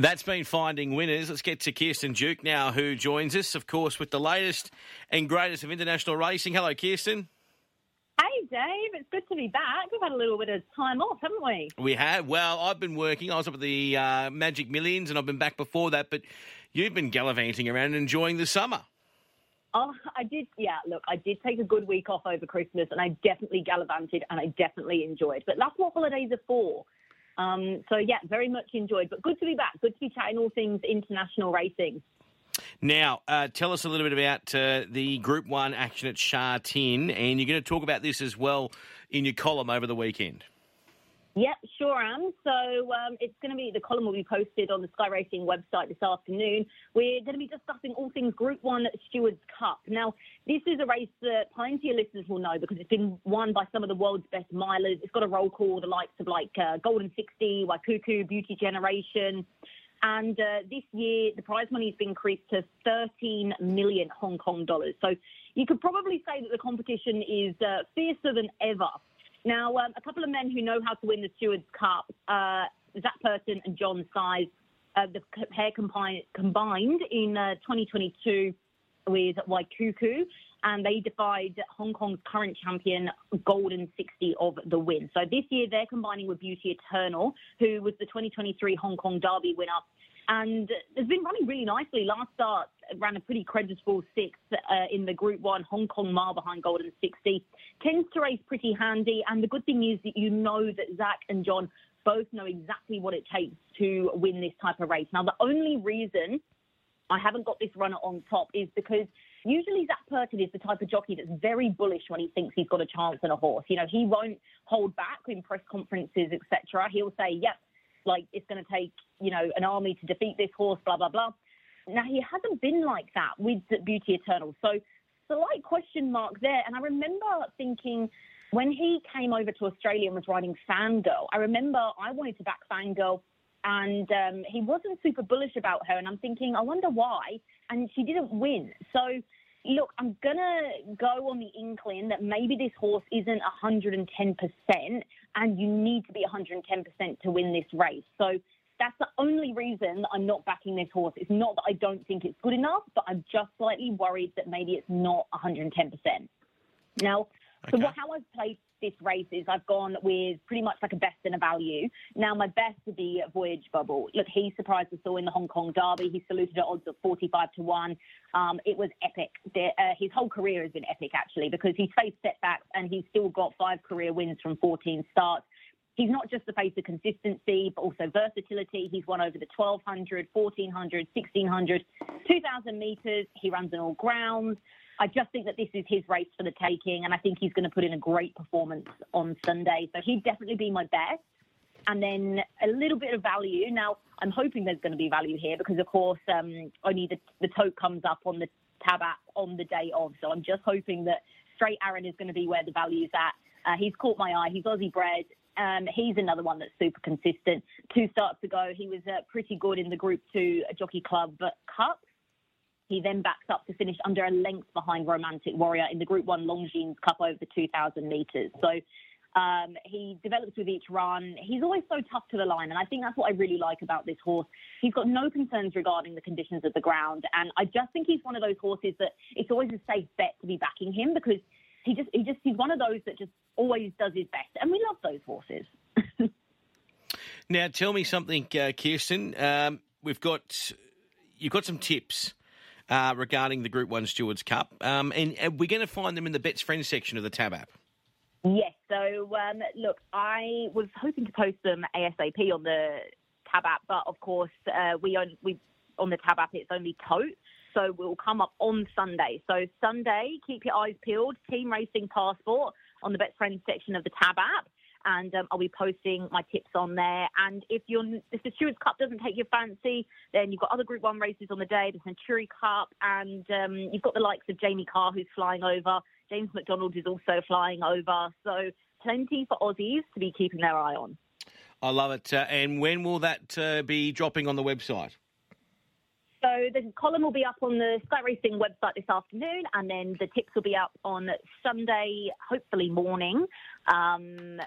That's been finding winners. Let's get to Kiersten Duke now, who joins us, of course, with the latest and greatest of international racing. Hello, Kiersten. Hey, Dave. It's good to be back. We've had a little bit of time off, haven't we? We have. Well, I've been working. I was up at the uh, Magic Millions, and I've been back before that. But you've been gallivanting around and enjoying the summer. Oh, I did. Yeah, look, I did take a good week off over Christmas, and I definitely gallivanted, and I definitely enjoyed. But that's what holidays are for. Um, so yeah, very much enjoyed. But good to be back. Good to be chatting all things international racing. Now, uh, tell us a little bit about uh, the Group One action at Sha Tin, and you're going to talk about this as well in your column over the weekend. Yep, sure am. So um, it's going to be the column will be posted on the Sky Racing website this afternoon. We're going to be discussing all things Group One Stewards Cup. Now, this is a race that plenty of listeners will know because it's been won by some of the world's best milers. It's got a roll call the likes of like uh, Golden Sixty, Waikuku, Beauty Generation. And uh, this year, the prize money has been increased to 13 million Hong Kong dollars. So you could probably say that the competition is uh, fiercer than ever. Now, um, a couple of men who know how to win the Stewards Cup, uh, Zac Purton and John Size, uh, the pair combined, combined in uh, 2022 with Waikuku, and they defied Hong Kong's current champion, Golden Sixty of the win. So this year they're combining with Beauty Eternal, who was the 2023 Hong Kong Derby winner. And it's been running really nicely. Last start ran a pretty creditable sixth uh, in the Group 1 Hong Kong mile behind Golden Sixty. Tends to race pretty handy. And the good thing is that you know that Zac and John both know exactly what it takes to win this type of race. Now, the only reason I haven't got this runner on top is because usually Zac Purton is the type of jockey that's very bullish when he thinks he's got a chance on a horse. You know, he won't hold back in press conferences, etc. He'll say, yep, like it's going to take, you know, an army to defeat this horse, blah, blah, blah. Now, he hasn't been like that with Beauty Eternal. So, slight question mark there. And I remember thinking when he came over to Australia and was riding Fangirl, I remember I wanted to back Fangirl and um, he wasn't super bullish about her. And I'm thinking, I wonder why. And she didn't win. So, look, I'm going to go on the inkling that maybe this horse isn't 110% and you need to be 110% to win this race. So, that's the only reason that I'm not backing this horse. It's not that I don't think it's good enough, but I'm just slightly worried that maybe it's not 110%. Now, okay. so what, how I've played this race is I've gone with pretty much like a best and a value. Now, my best would be Voyage Bubble. Look, he surprised us all in the Hong Kong Derby. He saluted at odds of 45 to 1. Um, it was epic. The, uh, his whole career has been epic, actually, because he's faced setbacks and he's still got five career wins from 14 starts. He's not just the face of consistency, but also versatility. He's won over the 1200, 1400, 1600, 2000 metres. He runs on all grounds. I just think that this is his race for the taking, and I think he's going to put in a great performance on Sunday. So he'd definitely be my best. And then a little bit of value. Now, I'm hoping there's going to be value here because, of course, um, only the, the tote comes up on the tab app on the day of. So I'm just hoping that Straight Arron is going to be where the value's at. Uh, he's caught my eye. He's Aussie bred. Um, he's another one that's super consistent. Two starts ago, he was uh, pretty good in the Group 2 Jockey Club Cup. He then backs up to finish under a length behind Romantic Warrior in the Group 1 Longines Cup over the 2,000 metres. So um, he develops with each run. He's always so tough to the line, and I think that's what I really like about this horse. He's got no concerns regarding the conditions of the ground, and I just think he's one of those horses that it's always a safe bet to be backing him because he just he just he's one of those that just always does his best, and we love those horses. now, tell me something, uh, Kiersten. Um, we've got you've got some tips uh, regarding the Group 1 Stewards Cup. Um, and, and, we're going to find them in the Bet's Friends section of the Tab app. Yes. So, um, look, I was hoping to post them ASAP on the Tab app, but of course, uh, we, on, we on the Tab app, it's only tote. So we'll come up on Sunday. So Sunday, keep your eyes peeled. Team Racing Passport on the Bet's Friends section of the Tab app and um, I'll be posting my tips on there. And if if the Stewards Cup doesn't take your fancy, then you've got other Group One races on the day, the Century Cup, and um, you've got the likes of Jamie Kah who's flying over. James McDonald is also flying over. So plenty for Aussies to be keeping their eye on. I love it. Uh, and when will that uh, be dropping on the website? So the column will be up on the Sky Racing website this afternoon, and then the tips will be up on Sunday, hopefully morning. Um,